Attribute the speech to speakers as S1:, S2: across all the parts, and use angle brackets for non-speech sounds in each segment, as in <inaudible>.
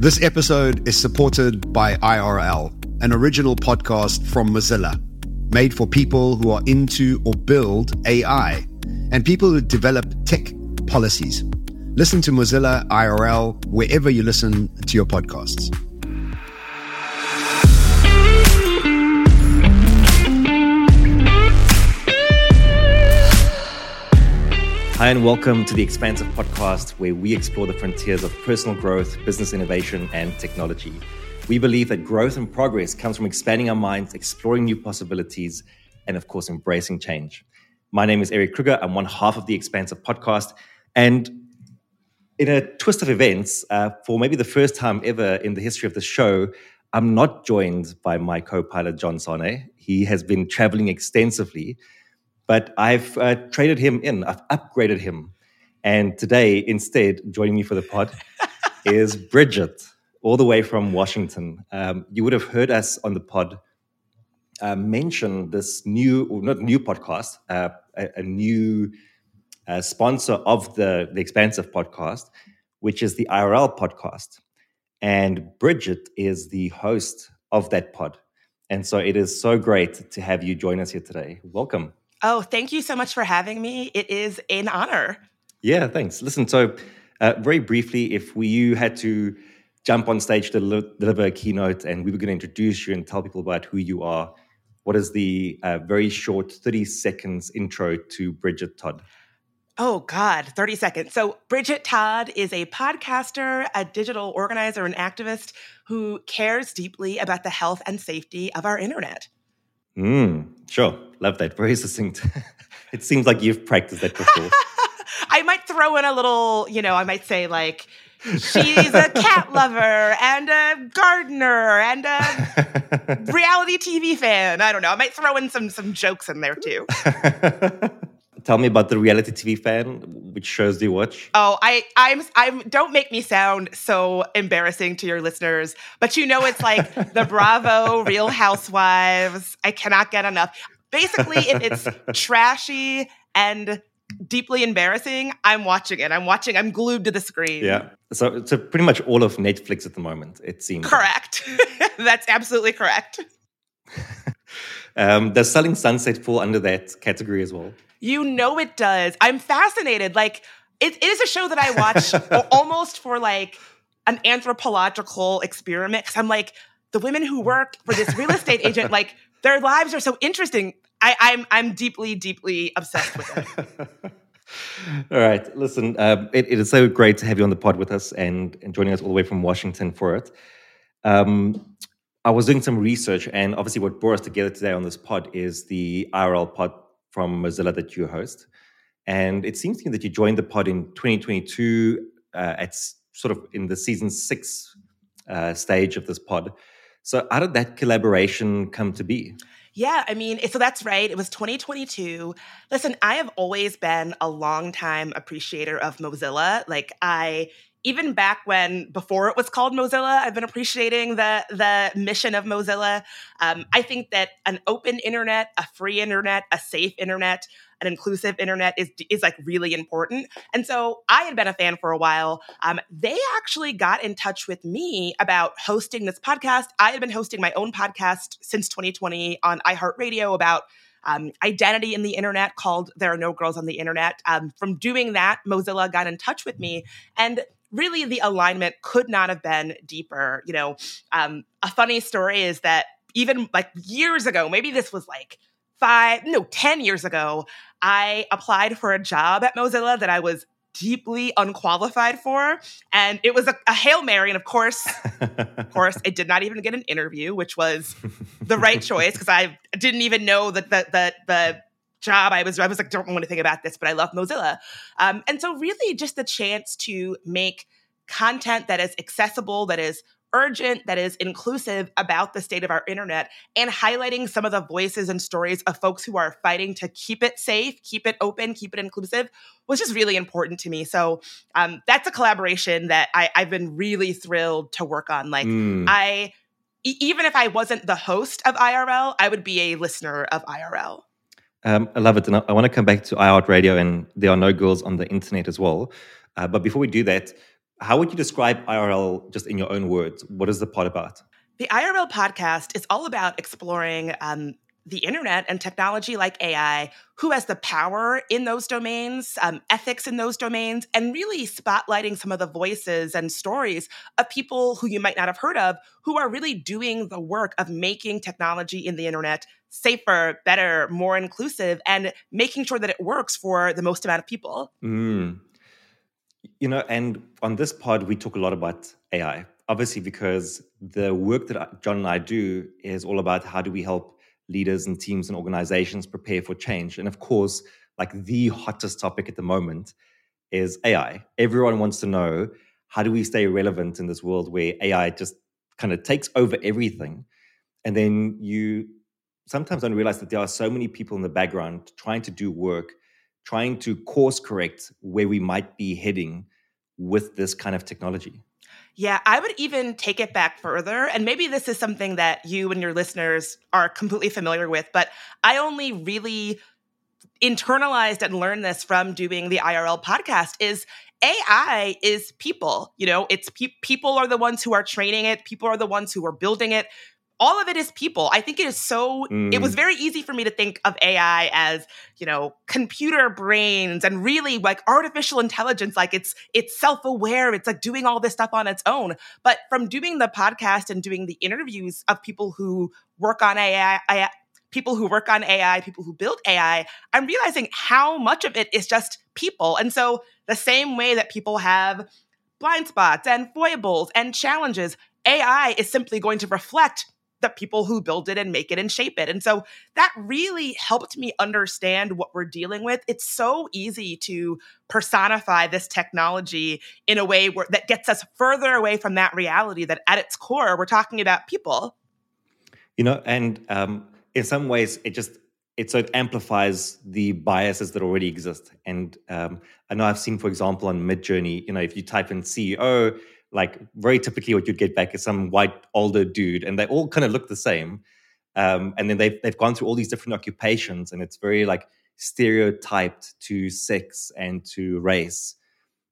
S1: This episode is supported by IRL, an original podcast from Mozilla, made for people who are into or build AI and people who develop tech policies. Listen to Mozilla IRL wherever you listen to your podcasts.
S2: Hi, and welcome to the Expansive Podcast, where we explore the frontiers of personal growth, business innovation, and technology. We believe that growth and progress comes from expanding our minds, exploring new possibilities, and of course, embracing change. My name is Erik Kruger. I'm one half of the Expansive Podcast. And in a twist of events, uh, for maybe the first time ever in the history of the show, I'm not joined by my co pilot, John Sanei. He has been traveling extensively but I've uh, traded him in, I've upgraded him. And today, instead, joining me for the pod <laughs> is Bridget, all the way from Washington. Um, you would have heard us on the pod uh, mention this new, not new podcast, uh, a, a, new uh, sponsor of the, the Expansive podcast, which is the IRL podcast. And Bridget is the host of that pod. And so it is so great to have you join us here today. Welcome.
S3: Oh, thank you so much for having me. It is an honor.
S2: Yeah, thanks. Listen, so uh, very briefly, if we, you had to jump on stage to deliver a keynote and we were going to introduce you and tell people about who you are, what is the uh, very short 30 seconds intro to Bridget Todd?
S3: Oh, God, 30 seconds. So, Bridget Todd is a podcaster, a digital organizer, and activist who cares deeply about the health and safety of our internet.
S2: Mm, sure. Love that. Very succinct. <laughs> it seems like you've practiced that before. <laughs>
S3: I might throw in a little, you know, I might say like, she's a cat <laughs> lover and a gardener and a reality TV fan. I don't know. I might throw in some some jokes in there too.
S2: Tell me about the reality TV fan. Which shows do you watch?
S3: Oh, I, I'm, I'm. Don't make me sound so embarrassing to your listeners, but you know it's like <laughs> the Bravo, Real Housewives. I cannot get enough. Basically, if it's <laughs> trashy and deeply embarrassing, I'm watching it. I'm watching. I'm glued to the screen.
S2: Yeah. So, so pretty much all of Netflix at the moment. It seems
S3: correct. <laughs> That's absolutely correct.
S2: Um, does Selling Sunset fall under that category as well?
S3: You know it does. I'm fascinated. Like it, it is a show that I watch <laughs> almost for like an anthropological experiment. Cause I'm like, the women who work for this real estate agent, <laughs> like their lives are so interesting. I, I'm I'm deeply, deeply obsessed with it. <laughs>
S2: all right. Listen, uh, it, it is so great to have you on the pod with us and, and joining us all the way from Washington for it. Um, I was doing some research, and obviously, what brought us together today on this pod is the IRL pod from Mozilla that you host. And it seems to me that you joined the pod in 2022 uh, at sort of in the season six uh, stage of this pod. So, how did that collaboration come to be?
S3: Yeah, I mean, so that's right. It was 2022. Listen, I have always been a long time appreciator of Mozilla. Like, I even back when before it was called Mozilla, I've been appreciating the the mission of Mozilla. Um, I think that an open internet, a free internet, a safe internet, an inclusive internet is is like really important. And so I had been a fan for a while. Um, they actually got in touch with me about hosting this podcast. I had been hosting my own podcast since 2020 on iHeartRadio about um, identity in the internet called There Are No Girls on the Internet. Um, from doing that, Mozilla got in touch with me. And really the alignment could not have been deeper. You know, um, a funny story is that even like years ago, maybe this was like five, no, 10 years ago, I applied for a job at Mozilla that I was deeply unqualified for and it was a, a, hail mary and of course of <laughs> course i did not even get an interview which was the right choice because i didn't even know that the, the, the job. I was I was like, don't know anything about this, but I love Mozilla. Um, and so really just the chance to make content that is accessible, that is urgent, that is inclusive about the state of our internet and highlighting some of the voices and stories of folks who are fighting to keep it safe, keep it open, keep it inclusive was just really important to me. So um, that's a collaboration that I, have been really thrilled to work on. Like mm. I, even if I wasn't the host of IRL, I would be a listener of IRL.
S2: Um, I love it. And I, want to come back to iHeartRadio and there are no girls on the internet as well. Uh, but before we do that, how would you describe IRL just in your own words? What is the pod about?
S3: The IRL podcast is all about exploring um, the internet and technology like AI, who has the power in those domains, um, ethics in those domains, and really spotlighting some of the voices and stories of people who you might not have heard of who are really doing the work of making technology in the internet safer, better, more inclusive, and making sure that it works for the most amount of people.
S2: Mm. You know, and on this pod, we talk a lot about AI, obviously, because the work that John and I do is all about how do we help leaders and teams and organizations prepare for change. And of course, like the hottest topic at the moment is AI. Everyone wants to know how do we stay relevant in this world where AI just kind of takes over everything. And then you sometimes don't realize that there are so many people in the background trying to do work, trying to course correct where we might be heading with this kind of technology.
S3: Yeah, I would even take it back further. And maybe this is something that you and your listeners are completely familiar with, but I only really internalized and learned this from doing the IRL podcast is AI is people. You know, it's pe- people are the ones who are training it, people are the ones who are building it all of it is people. I think it is so, mm. it was mm. very easy for me to think of AI as, you know, computer brains and really like artificial intelligence. Like it's, it's self-aware. It's like doing all this stuff on its own. But from doing the podcast and doing the interviews of people who work on AI, AI people who work on AI, people who build AI, I'm realizing how much of it is just people. And so the same way that people have blind spots and foibles and challenges, AI is simply going to reflect the people who build it and make it and shape it. And so that really helped me understand what we're dealing with. It's so easy to personify this technology in a way where, that gets us further away from that reality that at its core, we're talking about people.
S2: You know, and um, in some ways, it just it so it amplifies the biases that already exist. And um, I know I've seen, for example, on Midjourney, you know, if you type in CEO, like very typically what you'd get back is some white older dude and they all kind of look the same. Um, and then they've, they've gone through all these different occupations and it's very like stereotyped to sex and to race.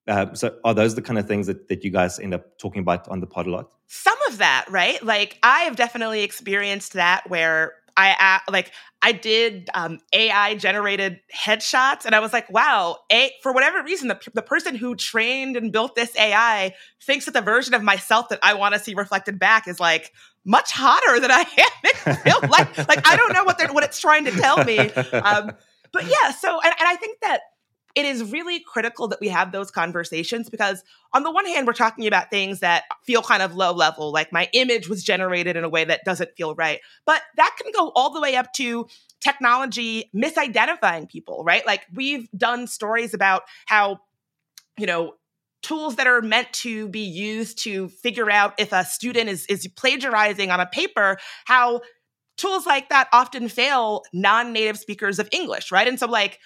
S2: Uh, so are those the kind of things that, that you guys end up talking about on the pod a lot?
S3: Some of that right? Like i have definitely experienced that where I like I did um, AI generated headshots, and I was like, wow, a, for whatever reason, the, the person who trained and built this AI thinks that the version of myself that I want to see reflected back is like much hotter than I <laughs> am in real life. like I don't know what they're what it's trying to tell me. <laughs> Um, but yeah, so and, and I think that it is really critical that we have those conversations because on the one hand we're talking about things that feel kind of low level like my image was generated in a way that doesn't feel right. But that can go all the way up to technology misidentifying people right? Like we've done stories about how you know tools that are meant to be used to figure out if a student is is plagiarizing on a paper how tools like that often fail non-native speakers of english right? And so like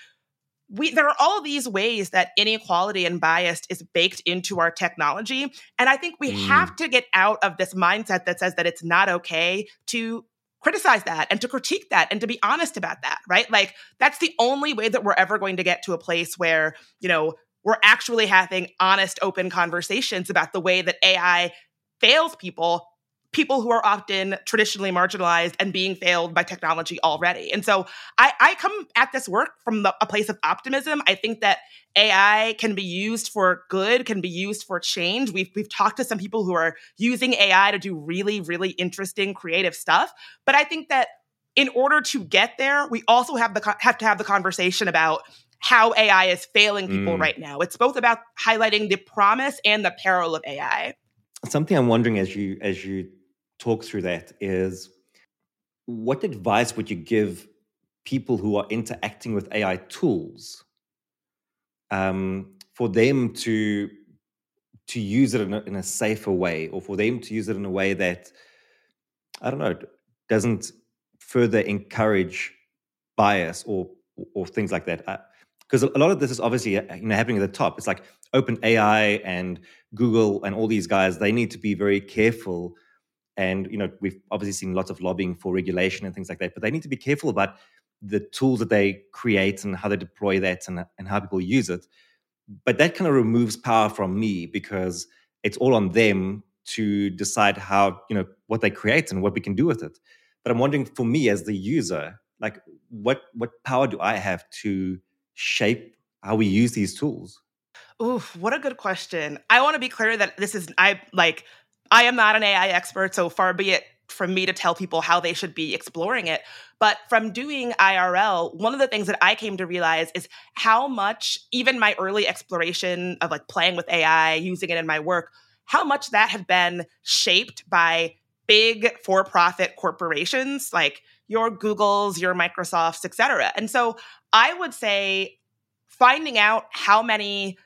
S3: we there are all these ways that inequality and bias is baked into our technology and i think we mm. have to get out of this mindset that says that it's not okay to criticize that and to critique that and to be honest about that right like that's the only way that we're ever going to get to a place where you know we're actually having honest open conversations about the way that ai fails people people who are often traditionally marginalized and being failed by technology already. And so I, I come at this work from the, a place of optimism. I think that AI can be used for good, can be used for change. We've, we've talked to some people who are using AI to do really, really interesting, creative stuff. But I think that in order to get there, we also have the have to have the conversation about how AI is failing people mm. right now. It's both about highlighting the promise and the peril of AI.
S2: Something I'm wondering as you as you talk through that is what advice would you give people who are interacting with AI tools um, for them to to use it in a, in a, safer way, or for them to use it in a way that I don't know doesn't further encourage bias or or things like that. Because uh, a lot of this is obviously uh, you know happening at the top. It's like Open AI and Google and all these guys. They need to be very careful and you know, we've obviously seen lots of lobbying for regulation and things like that, but they need to be careful about the tools that they create and how they deploy that and, and how people use it. but that kind of removes power from me because it's all on them to decide how you know what they create and what we can do with it but i'm wondering for me as the user like what what power do i have to shape how we use these tools
S3: Oof, what a good question. I want to be clear that this is I like I am not an AI expert, so far be it from me to tell people how they should be exploring it. But from doing IRL, one of the things that I came to realize is how much even my early exploration of like playing with AI, using it in my work, how much that had been shaped by big for-profit corporations like your Googles, your Microsofts, et cetera. And so I would say finding out how many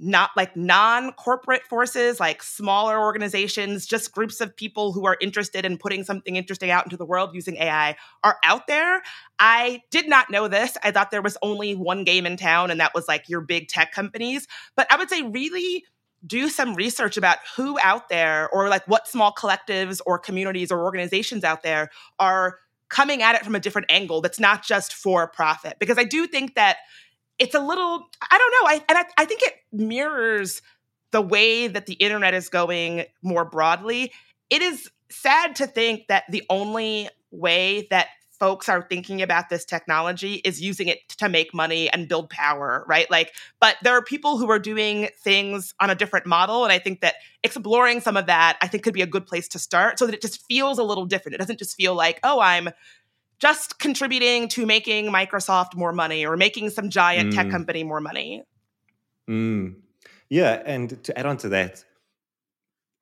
S3: not like non-corporate forces like smaller organizations just groups of people who are interested in putting something interesting out into the world using ai are out there. I did not know this. I thought there was only one game in town and that was like your big tech companies. But i would say really do some research about who out there or like what small collectives or communities or organizations out there are coming at it from a different angle that's not just for profit. Because i do think that it's a little i don't know i and I, I think it mirrors the way that the internet is going more broadly it is sad to think that the only way that folks are thinking about this technology is using it to make money and build power, right? Like, but there are people who are doing things on a different model. And I think that exploring some of that, I think could be a good place to start so that it just feels a little different. It doesn't just feel like, oh, I'm just contributing to making Microsoft more money or making some giant mm. tech company more money.
S2: Mm. Yeah, and to add on to that,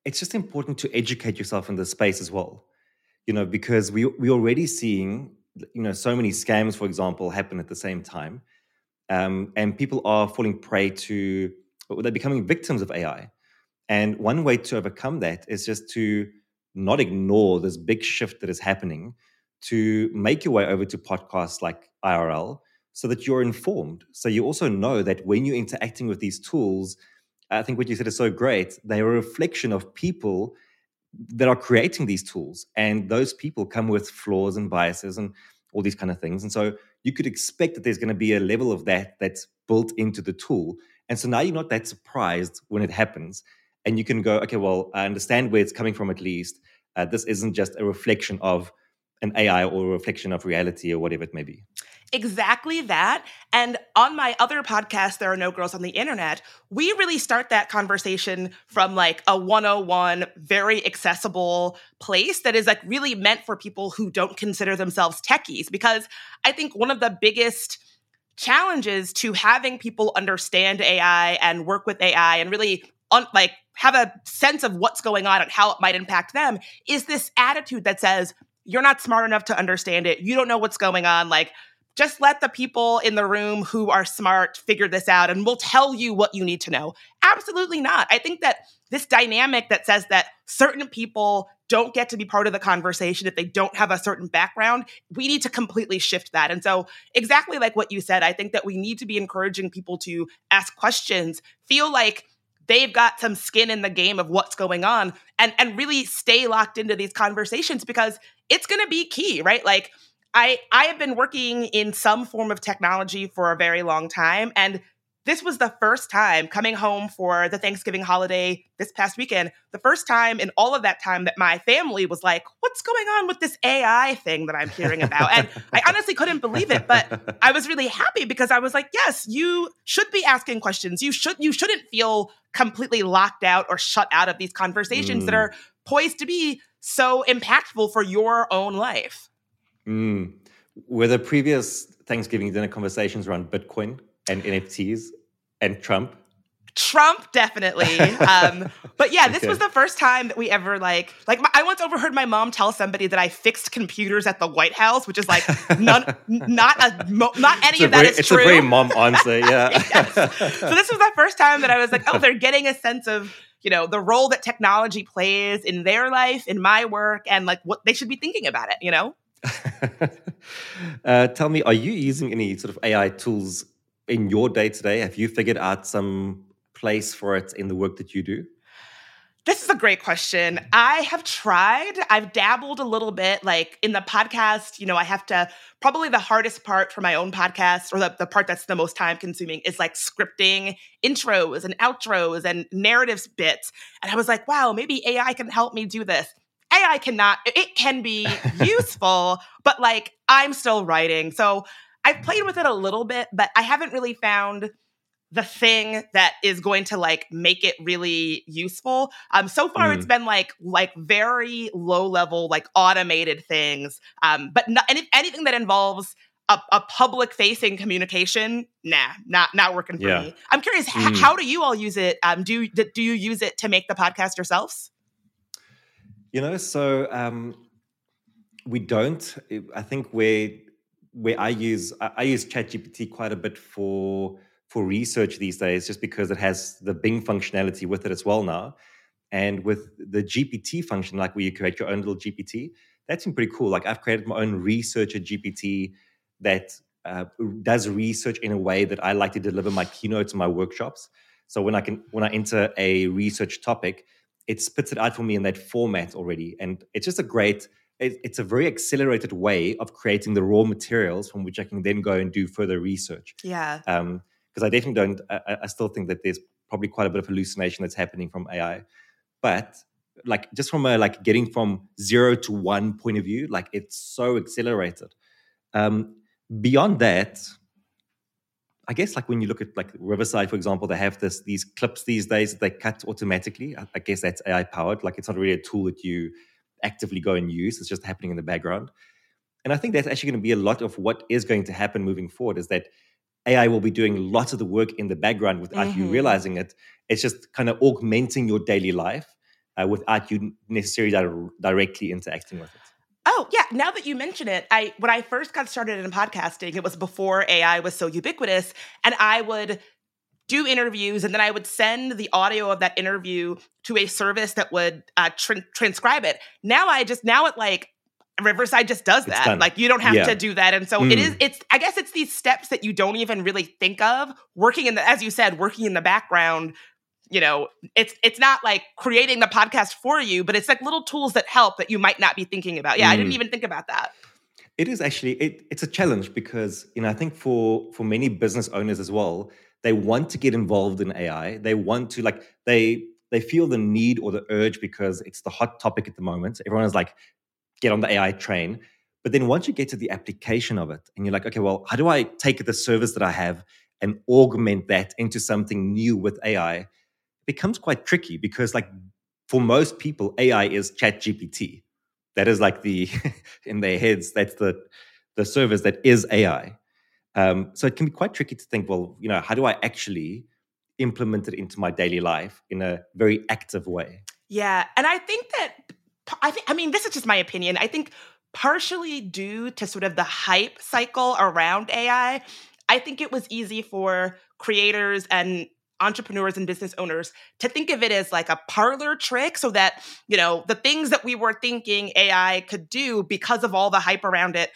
S2: it's just important to educate yourself in the space as well. You know, because we we're already seeing, you know, so many scams, for example, happen at the same time, um, and people are falling prey to, they're becoming victims of AI. And one way to overcome that is just to not ignore this big shift that is happening to make your way over to podcasts like IRL so that you're informed. So you also know that when you're interacting with these tools, I think what you said is so great. They're a reflection of people that are creating these tools. And those people come with flaws and biases and all these kind of things. And so you could expect that there's going to be a level of that that's built into the tool. And so now you're not that surprised when it happens. And you can go, okay, well, I understand where it's coming from at least. Uh, this isn't just a reflection of an AI or a reflection of reality or whatever it may be.
S3: Exactly that. And on my other podcast, There Are No Girls on the Internet, we really start that conversation from like a 101, very accessible place that is like really meant for people who don't consider themselves techies. Because I think one of the biggest challenges to having people understand AI and work with AI and really un- like have a sense of what's going on and how it might impact them is this attitude that says you're not smart enough to understand it. You don't know what's going on. Like, just let the people in the room who are smart figure this out and we'll tell you what you need to know. Absolutely not. I think that this dynamic that says that certain people don't get to be part of the conversation if they don't have a certain background, we need to completely shift that. And so, exactly like what you said, I think that we need to be encouraging people to ask questions, feel like they've got some skin in the game of what's going on and and really stay locked into these conversations because it's going to be key right like i i have been working in some form of technology for a very long time and this was the first time coming home for the Thanksgiving holiday this past weekend, the first time in all of that time that my family was like, What's going on with this AI thing that I'm hearing about? And I honestly couldn't believe it, but I was really happy because I was like, Yes, you should be asking questions. You should you shouldn't feel completely locked out or shut out of these conversations mm. that are poised to be so impactful for your own life.
S2: Mm. Were the previous Thanksgiving dinner conversations around Bitcoin and NFTs and Trump?
S3: Trump definitely. <laughs> Um, but yeah, this okay. was the first time that we ever like like I once overheard my mom tell somebody that I fixed computers at the White House, which is like none, not a not any of that
S2: very,
S3: is
S2: it's
S3: true.
S2: It's a very mom answer, <laughs> yeah.
S3: yes. So this was the first time that I was like, oh, <laughs> they're getting a sense of you know the role that technology plays in their life, in my work, and like what they should be thinking about it. You know. <laughs>
S2: uh, tell me, are you using any sort of AI tools in your day to day? Have you figured out some place for it in the work that you do?
S3: This is a great question. I have tried, I've dabbled a little bit. Like in the podcast, you know, I have to probably the hardest part for my own podcast, or the, the part that's the most time consuming, is like scripting intros and outros and narratives bits. And I was like, wow, maybe AI can help me do this. AI cannot, it can be <laughs> useful, but like I'm still writing. So I've played with it a little bit, but I haven't really found the thing that is going to like make it really useful. Um, so far mm. it's been like like very low level, like automated things. Um, but not, any, anything that involves a, a, public facing communication, nah, not not working for yeah. me. I'm curious, mm. h- how do you all use it? Um, do do you use it to make the podcast yourselves?
S2: You know, so um, we don't. I think where where I use I use ChatGPT quite a bit for for research these days, just because it has the Bing functionality with it as well now. And with the GPT function, like where you create your own little GPT, that's been pretty cool. Like I've created my own researcher GPT that uh, does research in a way that I like to deliver my keynotes and my workshops. So when I can when I enter a research topic, it spits it out for me in that format already, and it's just a great. It, it's a very accelerated way of creating the raw materials from which I can then go and do further research.
S3: Yeah.
S2: Um, because I definitely don't. I, I, still think that there's probably quite a bit of hallucination that's happening from AI, but like just from a like getting from zero to one point of view, like it's so accelerated. Um, beyond that, I guess like when you look at like Riverside, for example, they have this these clips these days that they cut automatically. I, I guess that's AI powered. Like it's not really a tool that you actively go and use. It's just happening in the background. And I think that's actually going to be a lot of what is going to happen moving forward. Is that AI will be doing lots of the work in the background without mm-hmm. you realizing it. It's just kind of augmenting your daily life uh, without you necessarily di- directly interacting with it.
S3: Oh yeah, now that you mention it, I when I first got started in podcasting, it was before AI was so ubiquitous, and I would do interviews and then I would send the audio of that interview to a service that would uh, tr- transcribe it. Now I just now it like Riverside just does that. Like you don't have yeah. to do that. And so mm. it is it's I guess it's these steps that you don't even really think of working in the as you said working in the background you know it's it's not like creating the podcast for you but it's like little tools that help that you might not be thinking about yeah mm. i didn't mm. even think about that
S2: it is actually it, it's a challenge because you know i think for for many business owners as well they want to get involved in ai they want to like they they feel the need or the urge because it's the hot topic at the moment everyone is like get on the AI train. But then once you get to the application of it and you're like, okay, well, how do I take the service that I have and augment that into something new with AI? It becomes quite tricky because, like, for most people, AI is Chat GPT. That is like the <laughs> in their heads, that's the the service that is AI. Um, so it can be quite tricky to think, well, you know, how do I actually implement it into my daily life in a very active way?
S3: Yeah, and I think that I think I mean this is just my opinion. I think partially due to sort of the hype cycle around AI, I think it was easy for creators and entrepreneurs and business owners to think of it as like a parlor trick so that, you know, the things that we were thinking AI could do because of all the hype around it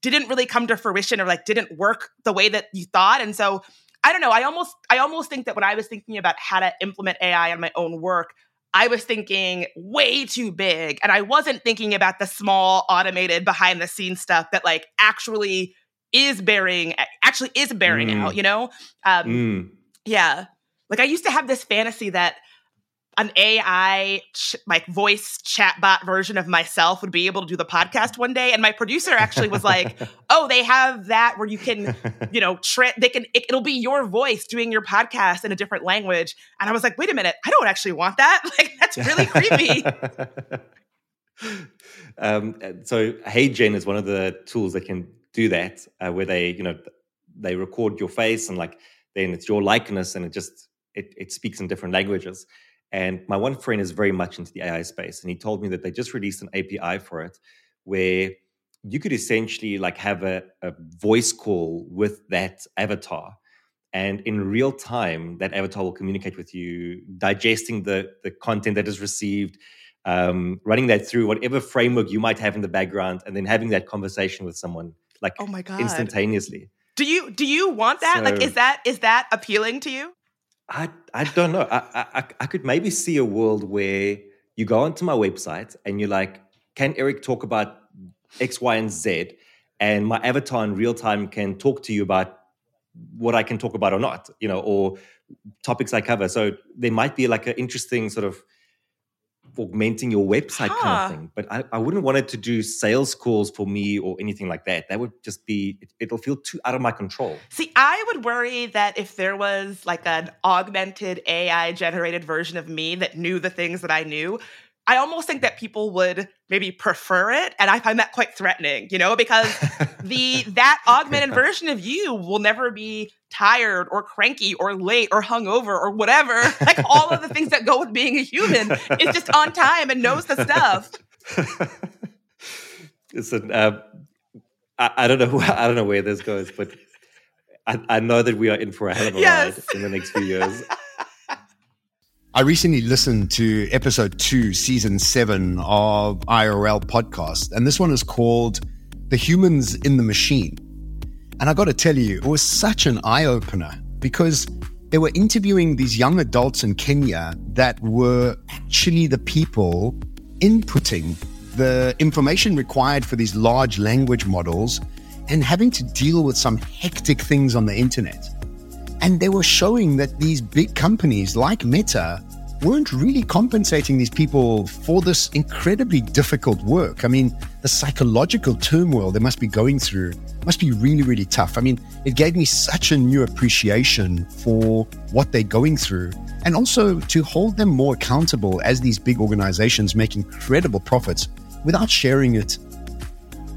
S3: didn't really come to fruition or like didn't work the way that you thought. And so I don't know, I almost I almost think that when I was thinking about how to implement AI on my own work, I was thinking way too big. And I wasn't thinking about the small automated behind the scenes stuff that like actually is bearing, actually is bearing mm. out, you know? Um, mm. Yeah. Like I used to have this fantasy that an AI ch- like voice chatbot version of myself would be able to do the podcast one day. And my producer actually was like, <laughs> "Oh, they have that where you can, you know, <laughs> tra- they can it, will be your voice doing your podcast in a different language." And I was like, "Wait a minute, I don't actually want that. <laughs> Like that's really creepy."
S2: um, so HeyGen is one of the tools that can do that, uh, where they, you know, they record your face and like then it's your likeness and it just it, it speaks in different languages. And my one friend is very much into the AI space, and he told me that they just released an API for it where you could essentially like have a, a voice call with that avatar. And in real time, that avatar will communicate with you, digesting the, the content that is received, um, running that through whatever framework you might have in the background, and then having that conversation with someone like
S3: oh my God.
S2: instantaneously.
S3: Do you do you want that? So, like, is that is that appealing to you?
S2: I I don't know. I, I I could maybe see a world where you go onto my website and you're like, can Erik talk about X, Y, and Z? And my avatar in real time can talk to you about what I can talk about or not, you know, or topics I cover. So there might be like an interesting sort of augmenting your website huh. kind of thing. But I, I wouldn't want it to do sales calls for me or anything like that. That would just be, it, will feel too out of my control.
S3: See, I would worry that if there was like an augmented AI generated version of me that knew the things that I knew, I almost think that people would maybe prefer it, and I find that quite threatening, you know, because the <laughs> that augmented version of you will never be tired or cranky or late or hungover or whatever. Like all of the things that go with being a human is just on time and knows the stuff. <laughs>
S2: Listen, uh, I, I, don't know. I don't know where this goes, but I, I know that we are in for a hell of a yes. ride in the next few years. <laughs>
S1: I recently listened to episode two, season seven of IRL podcast, and this one is called The Humans in the Machine. And I got to tell you, it was such an eye opener because they were interviewing these young adults in Kenya that were actually the people inputting the information required for these large language models and having to deal with some hectic things on the internet. And they were showing that these big companies like Meta weren't really compensating these people for this incredibly difficult work. I mean, the psychological turmoil they must be going through must be really, really tough. I mean, it gave me such a new appreciation for what they're going through and also to hold them more accountable as these big organizations make incredible profits without sharing it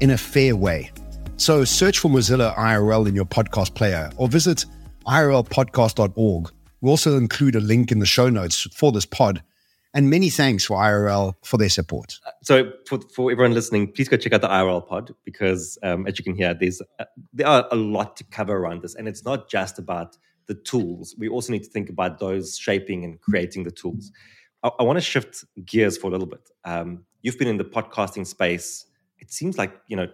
S1: in a fair way. So search for Mozilla IRL in your podcast player or visit irlpodcast.org. We'll also include a link in the show notes for this pod. And many thanks for IRL for their support.
S2: So, for, for everyone listening, please go check out the IRL pod because, um, as you can hear, there's uh, there are a lot to cover around this, and it's not just about the tools. We also need to think about those shaping and creating the tools. I, I want to shift gears for a little bit. Um, you've been in the podcasting space. It seems like you know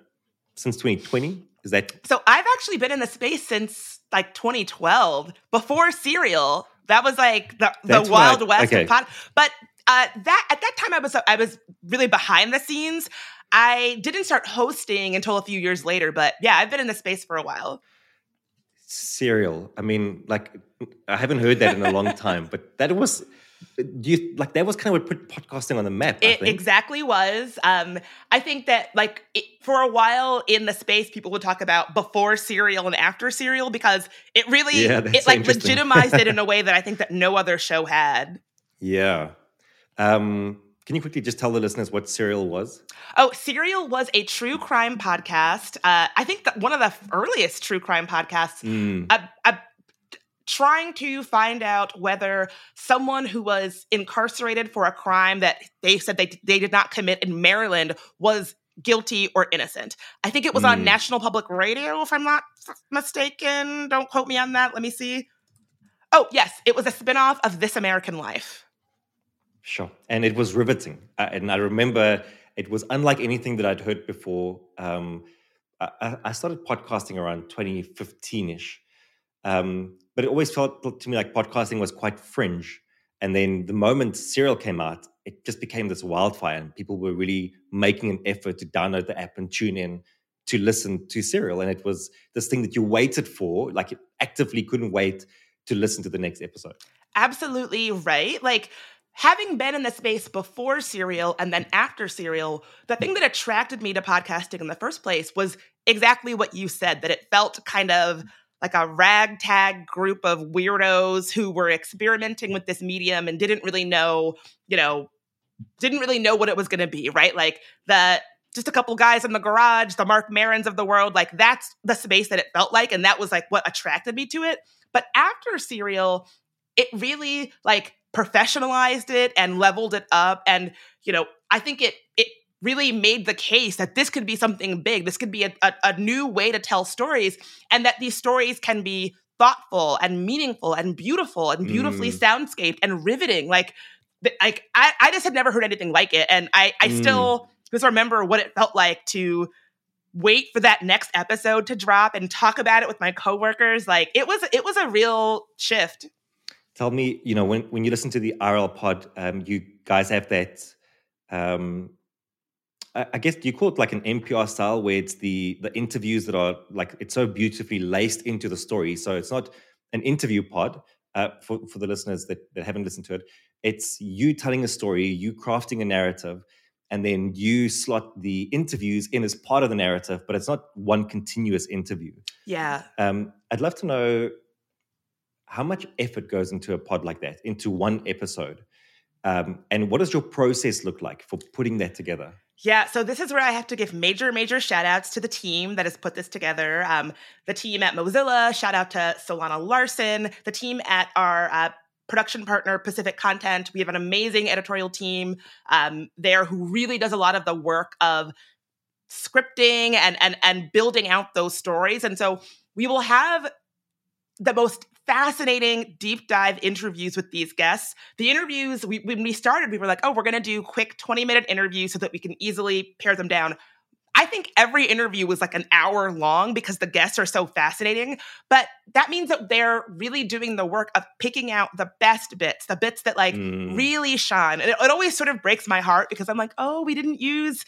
S2: since 2020 is that
S3: so i've actually been in the space since like 2012 before serial. That was like the, the wild west okay. pod but uh, that at that time i was i was really behind the scenes. I didn't start hosting until a few years later but yeah i've been in the space for a while.
S2: Serial. I mean like i haven't heard that in a long <laughs> time but that was do you like that was kind of what put podcasting on the map
S3: it exactly was um i think that like it, for a while in the space people would talk about before serial and after serial because it really yeah, it like legitimized it in a <laughs> way that i think that no other show had
S2: yeah um can you quickly just tell the listeners what Serial was?
S3: Oh, Serial was a true crime podcast. Uh, I think that one of the earliest true crime podcasts. Mm. A trying to find out whether someone who was incarcerated for a crime that they said they, they did not commit in Maryland was guilty or innocent. I think it was mm. on National Public Radio, if I'm not mistaken. Don't quote me on that. Let me see. Oh, yes, it was a spinoff of This American Life.
S2: Sure. And it was riveting. Uh, and I remember it was unlike anything that I'd heard before. Um, I, I started podcasting around 2015 ish. Um, but it always felt to me like podcasting was quite fringe. And then the moment Serial came out, it just became this wildfire, and people were really making an effort to download the app and tune in to listen to Serial. And it was this thing that you waited for, like you actively couldn't wait to listen to the next episode.
S3: Absolutely right. Like having been in the space before Serial and then after Serial, the thing that attracted me to podcasting in the first place was exactly what you said that it felt kind of like a ragtag group of weirdos who were experimenting with this medium and didn't really know, you know, didn't really know what it was going to be, right? Like the just a couple guys in the garage, the Marc Marons of the world, like that's the space that it felt like and that was like what attracted me to it. But after Serial, it really like professionalized it and leveled it up and you know, I think it really made the case that this could be something big. This could be a, a, a new way to tell stories, and that these stories can be thoughtful and meaningful and beautiful and beautifully mm. soundscaped and riveting. Like, like I, I just had never heard anything like it, and I, I mm. still just remember what it felt like to wait for that next episode to drop and talk about it with my coworkers. Like, it was, it was a real shift.
S2: Tell me, you know, when, when you listen to the IRL pod, um, you guys have that um, I guess do you call it like an NPR style where it's the the interviews that are like it's so beautifully laced into the story. So it's not an interview pod uh, for for the listeners that that haven't listened to it. It's you telling a story, you crafting a narrative, and then you slot the interviews in as part of the narrative, but it's not one continuous interview.
S3: Yeah.
S2: Um, I'd love to know how much effort goes into a pod like that, into one episode. Um, and what does your process look like for putting that together?
S3: Yeah, so this is where I have to give major, major shout outs to the team that has put this together. Um, the team at Mozilla, shout out to Solana Larsen, the team at our uh, production partner, Pacific Content. We have an amazing editorial team um, there who really does a lot of the work of scripting and, and, and building out those stories. And so we will have the most fascinating deep dive interviews with these guests. The interviews, we, when we started, we were like, oh, we're going to do quick 20 minute interviews so that we can easily pare them down. I think every interview was like an hour long because the guests are so fascinating. But that means that they're really doing the work of picking out the best bits, the bits that like mm. really shine. And it, it always sort of breaks my heart because I'm like, oh, we didn't use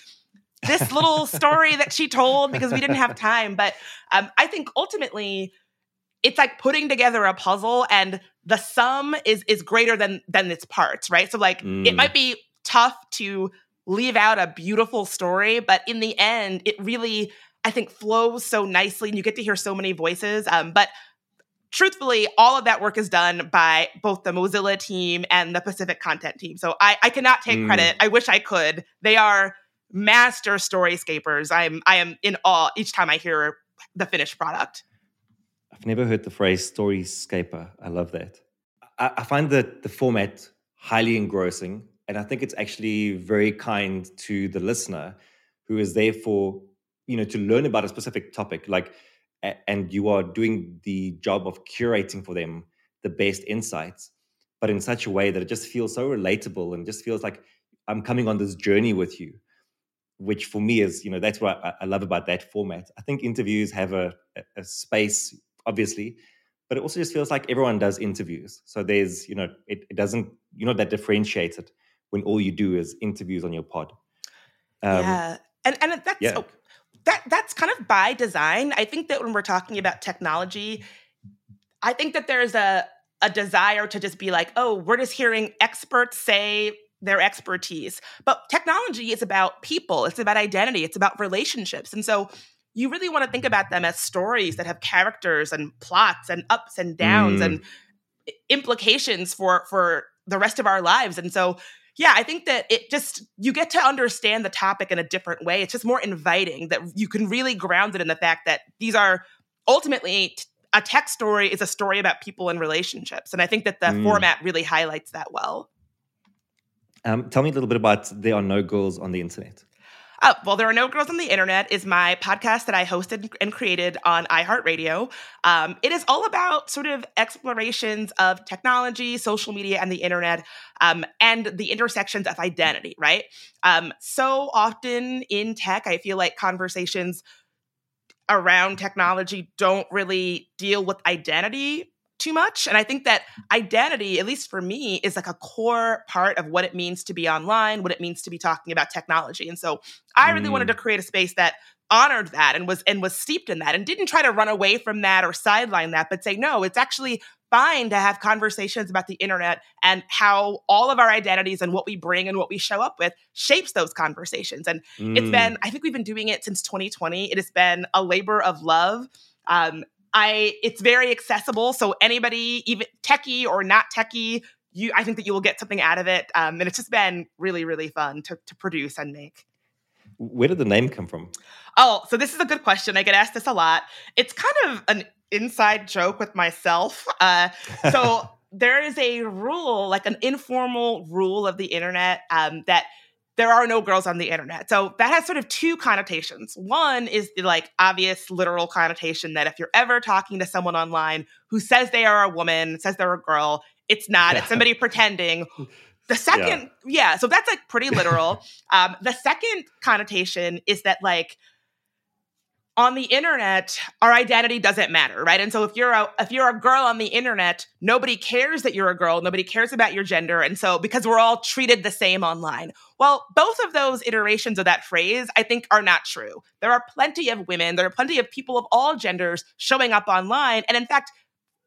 S3: this little story that she told because we didn't have time. But um, I think ultimately, it's like putting together a puzzle and the sum is is greater than than its parts right? So like mm. it might be tough to leave out a beautiful story but in the end it really i think flows so nicely and you get to hear so many voices. Um, but truthfully all of that work is done by both the mozilla team and the pacific content team. So i, I cannot take mm. credit. I wish i could. They are master storyscapers. I'm i am in awe each time i hear the finished product
S2: I've never heard the phrase storyscaper. I love that. I, I find that the format highly engrossing, and I think it's actually very kind to the listener who is there for you know to learn about a specific topic like and you are doing the job of curating for them the best insights but in such a way that it just feels so relatable and just feels like i'm coming on this journey with you which for me is you know that's what i, I love about that format i think interviews have a, a space obviously, but it also just feels like everyone does interviews. So there's, you know, it, it doesn't, you know, that differentiated when all you do is interviews on your pod.
S3: Um, yeah. And, and that's, yeah. Oh, that, that's kind of by design. I think that when we're talking about technology, I think that there's a, a desire to just be like, oh, we're just hearing experts say their expertise. But technology is about people, it's about identity, it's about relationships. And so you really want to think about them as stories that have characters and plots and ups and downs mm. and implications for for the rest of our lives. And so yeah i think that it just you get to understand the topic in a different way. It's just more inviting that you can really ground it in the fact that these are ultimately a tech story is a story about people and relationships. And i think that the mm. format really highlights that well.
S2: Um, tell me a little bit about there are no girls on the internet
S3: uh, well, There Are No Girls on the Internet is my podcast that I hosted and created on iHeartRadio. Um, it is all about sort of explorations of technology, social media, and the internet, um, and the intersections of identity, right? Um, so often in tech, I feel like conversations around technology don't really deal with identity too much. And I think that identity, at least for me, is like a core part of what it means to be online, what it means to be talking about technology. And so I really mm. wanted to create a space that honored that and was and was steeped in that and didn't try to run away from that or sideline that, but say, no, it's actually fine to have conversations about the internet and how all of our identities and what we bring and what we show up with shapes those conversations. And mm. it's been, I think we've been doing it since 2020. It has been a labor of love. Um, I it's very accessible, so anybody, even techie or not techie, you I think that you will get something out of it. Um, and it's just been really, really fun to to produce and make.
S2: Where did the name come from?
S3: Oh, so this is a good question. I get asked this a lot. It's kind of an inside joke with myself. Uh, so <laughs> there is a rule, like an informal rule of the internet, um, that there are no girls on the internet. So that has sort of two connotations. One is the like obvious literal connotation that if you're ever talking to someone online who says they are a woman, says they're a girl, it's not. It's somebody <laughs> pretending. The second, yeah. yeah, so that's like pretty literal. <laughs> um, the second connotation is that like on the internet our identity doesn't matter right and so if you're a if you're a girl on the internet nobody cares that you're a girl nobody cares about your gender and so because we're all treated the same online well both of those iterations of that phrase i think are not true there are plenty of women there are plenty of people of all genders showing up online and in fact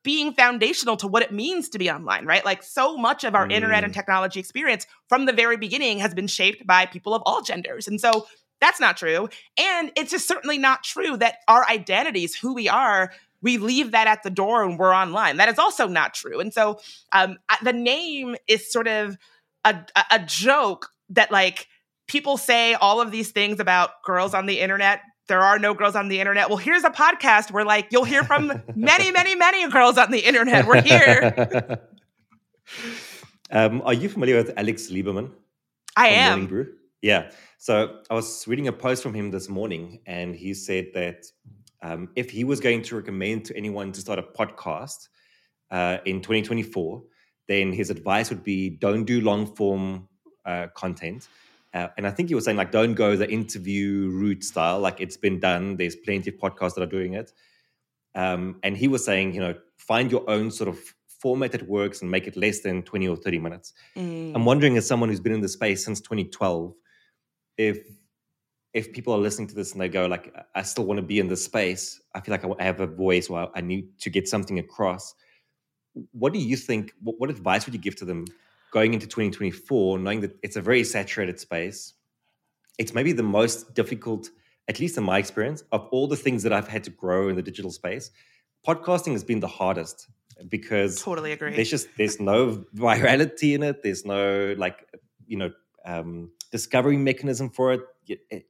S3: being foundational to what it means to be online, right? Like so much of our mm. internet and mm. technology experience from the very beginning has been shaped by people of all genders. And so that's not true. And it's just certainly not true that our identities, who we are, we leave that at the door and we're online. That is also not true. And so um, the name is sort of a, a joke that like people say all of these things about girls on the internet. There are no girls on the internet. Well, here's a podcast where like you'll hear from <laughs> many, many, many girls on the internet. We're here. <laughs>
S2: um, are you familiar with Alex Lieberman?
S3: I am.
S2: Yeah. So I was reading a post from him this morning, and he said that um, if he was going to recommend to anyone to start a podcast uh, in 2024, then his advice would be don't do long form uh, content. Uh, and I think he was saying like don't go the interview route style, like it's been done. There's plenty of podcasts that are doing it. Um, and he was saying, you know, find your own sort of format that works and make it less than 20 or 30 minutes. Mm. I'm wondering, as someone who's been in the space since 2012, if if people are listening to this and they go like i still want to be in this space. I feel like i have a voice or i need to get something across. What do you think what, what advice would you give to them going into 2024 knowing that it's a very saturated space? It's maybe the most difficult at least in my experience of all the things that i've had to grow in the digital space podcasting has been the hardest because
S3: totally agree.
S2: there's just there's no <laughs> virality in it. There's no like you know um discovery mechanism for it, it,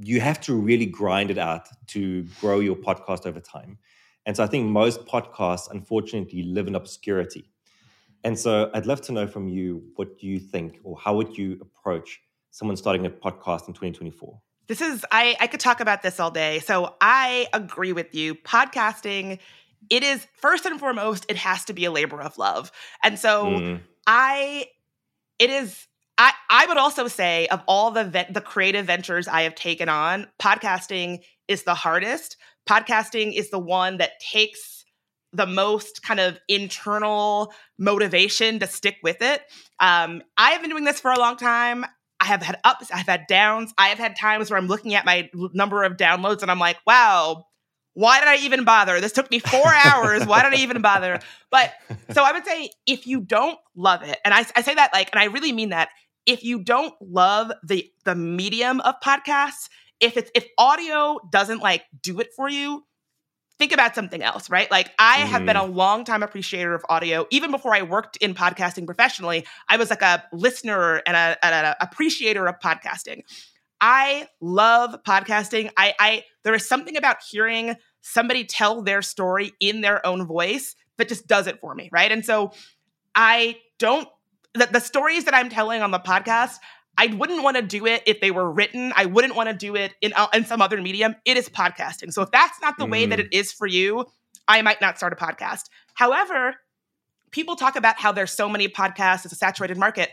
S2: you have to really grind it out to grow your podcast over time. And so I think most podcasts, unfortunately, live in obscurity. And so I'd love to know from you what you think or how would you approach someone starting a podcast in 2024?
S3: This is I I could talk about this all day. So I agree with you. Podcasting it is first and foremost it has to be a labor of love. And so mm. I it is I, I would also say of all the ve- the creative ventures I have taken on, podcasting is the hardest. Podcasting is the one that takes the most kind of internal motivation to stick with it. Um, I have been doing this for a long time. I have had ups, I've had downs. I have had times where I'm looking at my number of downloads and I'm like, wow, why did I even bother? This took me four <laughs> hours. Why did I even bother? But <laughs> so I would say if you don't love it, and I, I say that like, and I really mean that, if you don't love the the medium of podcasts, if it's if audio doesn't like do it for you, think about something else, right? Like I mm-hmm. have been a mm-hmm. long time appreciator of audio. Even before I worked in podcasting professionally, I was like a listener and a, an appreciator of podcasting. I love podcasting. I, I there is something about hearing somebody tell their story in their own voice that just does it for me, right? And so I don't the, the stories that I'm telling on the podcast, I wouldn't want to do it if they were written. I wouldn't want to do it in, uh, in some other medium. It is podcasting. So if that's not the mm. way that mm. it is for you, I might not start a podcast. However, people talk about how there's so many podcasts, it's a saturated market.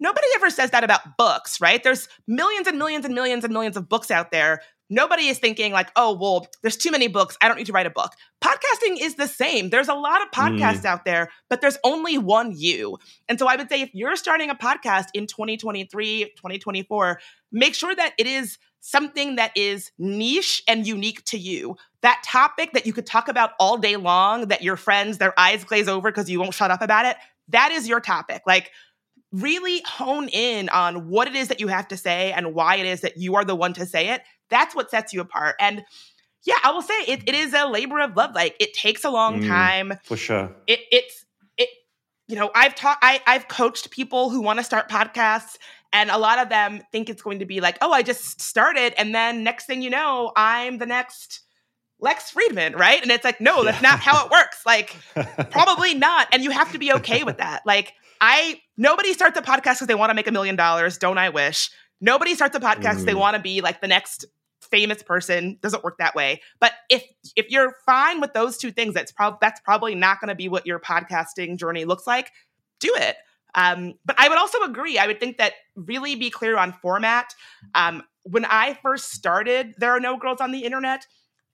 S3: Nobody ever says that about books, right? There's millions and millions and millions and millions of books out there nobody is thinking like, oh, well, there's too many books. I don't need to write a book. Podcasting is the same. There's a lot of podcasts mm. out there, but there's only one you. And so I would say if you're starting a podcast in 2023, 2024, make sure that it is something that is niche and unique to you. That topic that you could talk about all day long, that your friends, their eyes glaze over because you won't shut up about it, that is your topic. Like, really hone in on what it is that you have to say and why it is that you are the one to say it that's what sets you apart. And yeah, I will say it, it is a labor of love. Like it takes a long mm, time.
S2: For sure.
S3: It, it's it, you know, I've taught I, I've coached people who want to start podcasts, and a lot of them think it's going to be like, oh, I just started, and then next thing you know, I'm the next Lex Fridman, right? And it's like, no, that's not how it works. Like, probably <laughs> not. And you have to be okay with that. Like, I nobody starts a podcast because they want to make a million dollars. Don't I wish? Nobody starts a podcast mm. they want to be like the next famous person doesn't work that way but if if you're fine with those two things that's probably that's probably not going to be what your podcasting journey looks like do it um, but i would also agree i would think that really be clear on format. Um, when I first started, there are no girls on the internet.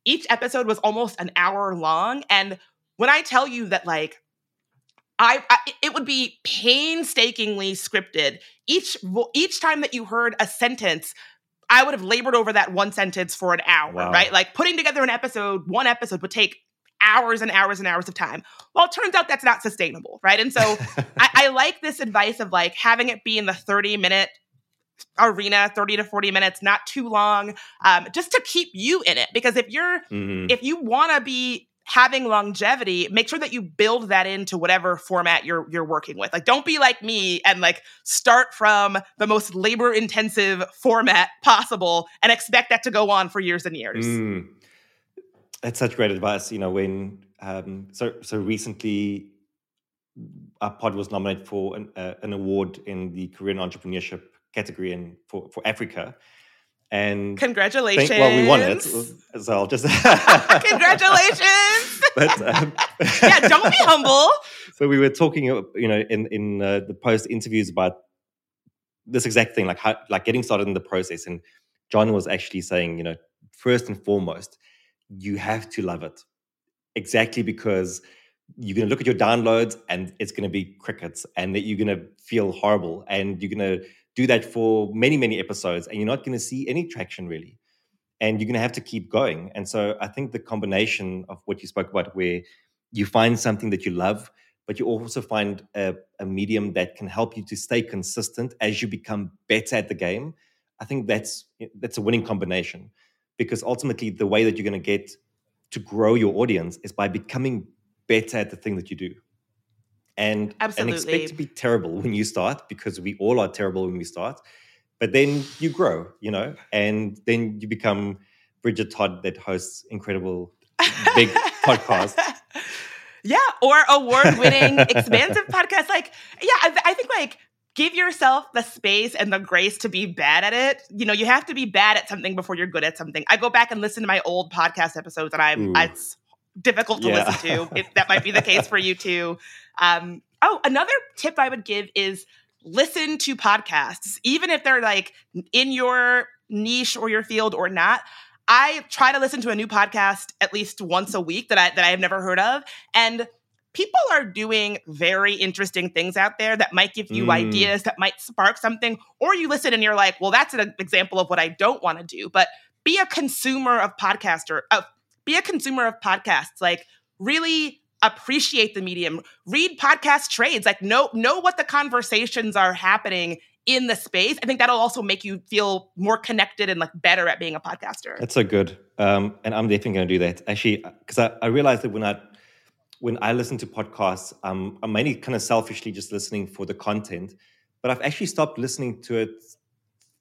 S3: Each episode was almost an hour long, and when I tell you that, like, I, I, it would be painstakingly scripted. Each each time that you heard a sentence, I would have labored over that one sentence for an hour, wow. right? Like putting together an episode, one episode would take hours and hours and hours of time. Well, it turns out that's not sustainable, right? And so <laughs> I, I like this advice of like having it be in the 30 minute arena 30 to 40 minutes not too long um, just to keep you in it because if you're mm-hmm. if you want to be having longevity make sure that you build that into whatever format you're you're working with like don't be like me and like start from the most labor intensive format possible and expect that to go on for years and years mm.
S2: That's such great advice. You know, when um, so so recently, our pod was nominated for an, uh, an award in the Korean entrepreneurship category in for for Africa. And
S3: congratulations!
S2: Think, well, we won it, <laughs> so I'll just <laughs> <laughs>
S3: congratulations. but um, yeah, don't be humble.
S2: So we were talking, you know, in in uh, the post interviews about this exact thing, like how, like getting started in the process. And John was actually saying, you know, first and foremost, you have to love it exactly because you're going to look at your downloads and it's going to be crickets and that you're going to feel horrible and you're going to do that for many many episodes and you're not going to see any traction really. And you're going to have to keep going. And so i think the combination of what you spoke about where you find something that you love but you also find a, a medium that can help you to stay consistent as you become better at the game i think that's that's a winning combination. Because ultimately the way that you're going to get to grow your audience is by becoming better at the thing that you do and, and expect to be terrible when you start because we all are terrible when we start but then you grow you know and then you become bridget todd that hosts incredible big podcasts <laughs>
S3: yeah or award-winning <laughs> expansive podcasts like yeah I, I think like give yourself the space and the grace to be bad at it. You know, you have to be bad at something before you're good at something. I go back and listen to my old podcast episodes, and I'm it's difficult to yeah. listen to. If that might be the case for you too. Um, oh, another tip I would give is listen to podcasts, even if they're like in your niche or your field or not. I try to listen to a new podcast at least once a week that I that I have never heard of, and people are doing very interesting things out there that might give you mm. ideas, that might spark something, or you listen and you're like, well, that's an example of what I don't want to do. But be a consumer of podcaster, uh, be a consumer of podcasts. Like really appreciate the medium. Read podcast trades. Like know know what the conversations are happening in the space. I think that'll also make you feel more connected and like better at being a podcaster.
S2: That's so good. Um, and I'm definitely going to do that. Actually, because I, I realized that when I when I listen to podcasts, um, I'm mainly kind of selfishly just listening for the content, but I've actually stopped listening to it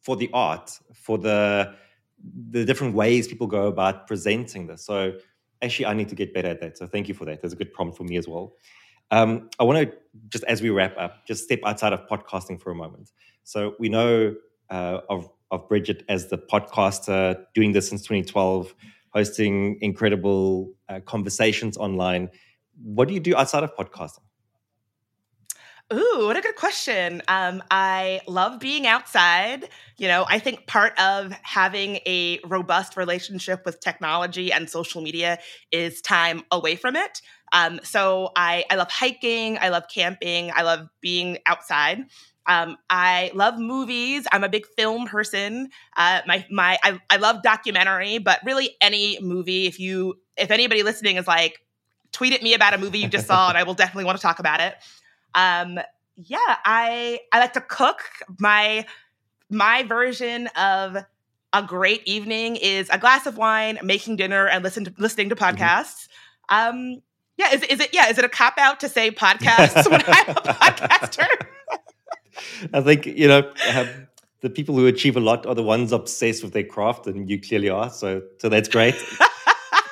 S2: for the art, for the the different ways people go about presenting this. So actually, I need to get better at that. So thank you for that. That's a good prompt for me as well. Um, I want to just as we wrap up, just step outside of podcasting for a moment. So we know uh, of of Bridget as the podcaster, doing this since 2012, hosting incredible uh, conversations online what do you do outside of podcasting?
S3: Ooh, what a good question. Um, I love being outside. You know, I think part of having a robust relationship with technology and social media is time away from it. Um, so I, I love hiking, I love camping, I love being outside. Um, I love movies. I'm a big film person. Uh, my my I, I love documentary, but really any movie. If you if anybody listening is like, tweet at me about a movie you just saw, and I will definitely want to talk about it. Um, yeah, I I like to cook. My my version of a great evening is a glass of wine, making dinner, and listen to, listening to mm-hmm. podcasts. Mm-hmm. Um, yeah, is, is it yeah? Is it a cop out to say podcasts when I'm a <laughs> podcaster?
S2: I think you know the people who achieve a lot are the ones obsessed with their craft, and you clearly are. So so that's great.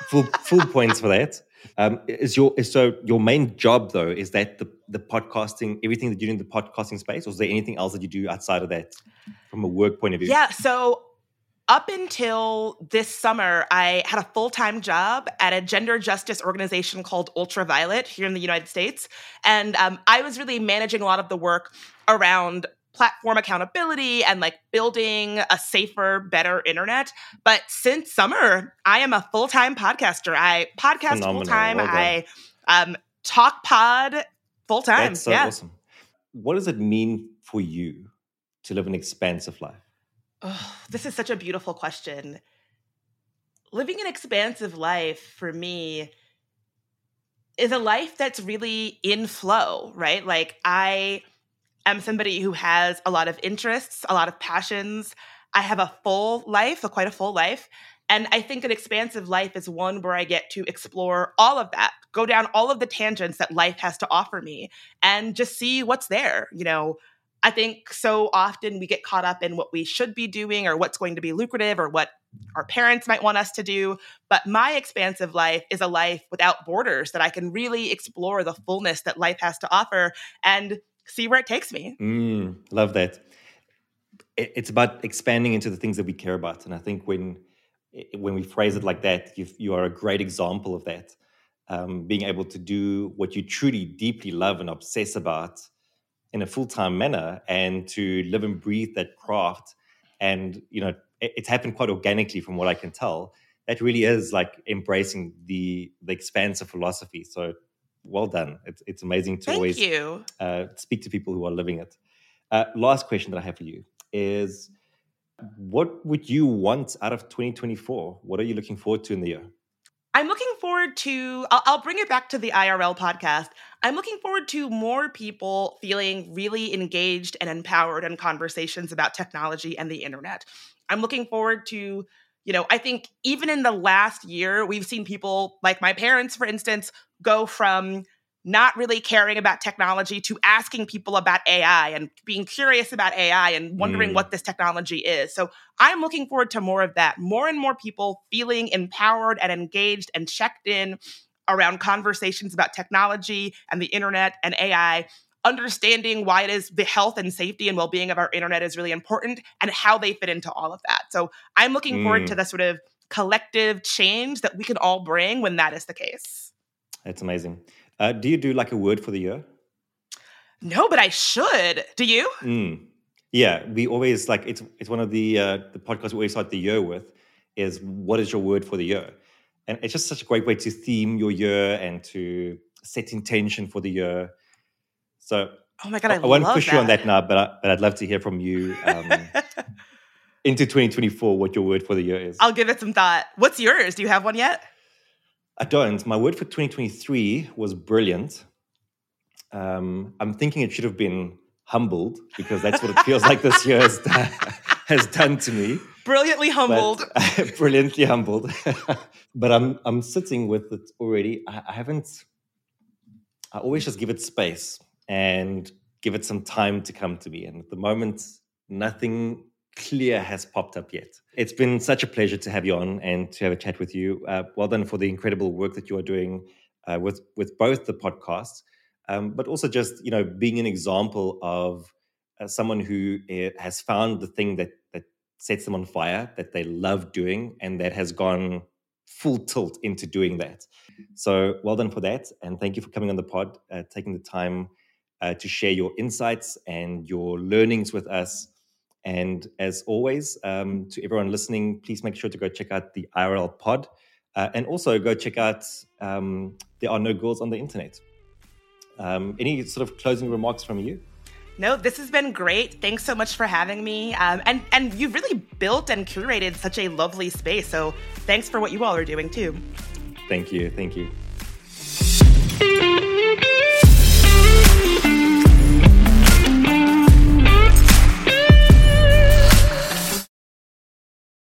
S2: full full points for that. Um, is your is so your main job though is that the the podcasting everything that you do in the podcasting space, or is there anything else that you do outside of that from a work point of view?
S3: Yeah, so up until this summer, I had a full time job at a gender justice organization called Ultraviolet here in the United States. And um, I was really managing a lot of the work around platform accountability and like building a safer, better internet. But since summer, I am a full time podcaster. I podcast full time. Well I um, talk pod full time.
S2: That's so
S3: yeah.
S2: awesome. What does it mean for you to live an expansive life?
S3: Oh, this is such a beautiful question. Living an expansive life for me is a life that's really in flow, right? Like I am somebody who has a lot of interests, a lot of passions. I have a full life, a quite a full life. And I think an expansive life is one where I get to explore all of that, go down all of the tangents that life has to offer me and just see what's there. You know, I think so often we get caught up in what we should be doing or what's going to be lucrative or what our parents might want us to do. But my expansive life is a life without borders that I can really explore the fullness that life has to offer and see where it takes me.
S2: Mm, love that. It's about expanding into the things that we care about. And I think when when we phrase it like that, you, you are a great example of that. Um, being able to do what you truly deeply love and obsess about in a full-time manner and to live and breathe that craft and you know it, it's happened quite organically from what i can tell that really is like embracing the the expansive philosophy so well done it's, it's amazing to
S3: Thank
S2: always
S3: you.
S2: Uh, speak to people who are living it uh, last question that i have for you is what would you want out of 2024 what are you looking forward to in the year
S3: I'm looking forward to, I'll, I'll, bring it back to the IRL podcast. I'm looking forward to more people feeling really engaged and empowered in conversations about technology and the internet. I'm looking forward to, you know, I think even in the last year, we've seen people like my parents, for instance, go from not really caring about technology to asking people about AI and being curious about AI and wondering mm. what this technology is. So I'm looking forward to more of that. More and more people feeling empowered and engaged and checked in around conversations about technology and the internet and AI, understanding why it is the health and safety and well-being of our internet is really important and how they fit into all of that. So I'm looking mm. forward to mm. the sort of collective change that we can all bring when that is the case.
S2: That's amazing. Uh, do you do like a word for the year?
S3: No, but I should. Do you?
S2: Mm. Yeah, we always like it's it's one of the uh, the podcasts we always start the year with is what is your word for the year, and it's just such a great way to theme your year and to set intention for the year. So,
S3: oh my god, I, I
S2: won't push
S3: that.
S2: you on that now, but I, but I'd love to hear from you um, <laughs> into 2024 what your word for the year is.
S3: I'll give it some thought. What's yours? Do you have one yet?
S2: I don't. My word for 2023 was brilliant. Um, I'm thinking it should have been humbled because that's what it feels like this year has, <laughs> has done to me.
S3: Brilliantly humbled.
S2: But, <laughs> brilliantly humbled. but I'm I'm sitting with it already. I, I haven't. I always just give it space and give it some time to come to me. And at the moment, nothing clear has popped up yet. It's been such a pleasure to have you on and to have a chat with you. Uh, well done for the incredible work that you are doing uh, with with both the podcasts, um, but also just you know being an example of uh, someone who eh, has found the thing that that sets them on fire, that they love doing, and that has gone full tilt into doing that. So well done for that, and thank you for coming on the pod, uh, taking the time uh, to share your insights and your learnings with us. And as always, um, to everyone listening, please make sure to go check out the IRL pod. Uh, and also go check out um, There Are No Girls on the Internet. Um, any sort of closing remarks from you?
S3: No, this has been great. Thanks so much for having me. Um, and and you've really built and curated such a lovely space. So thanks for what you all are doing too.
S2: Thank you. Thank you.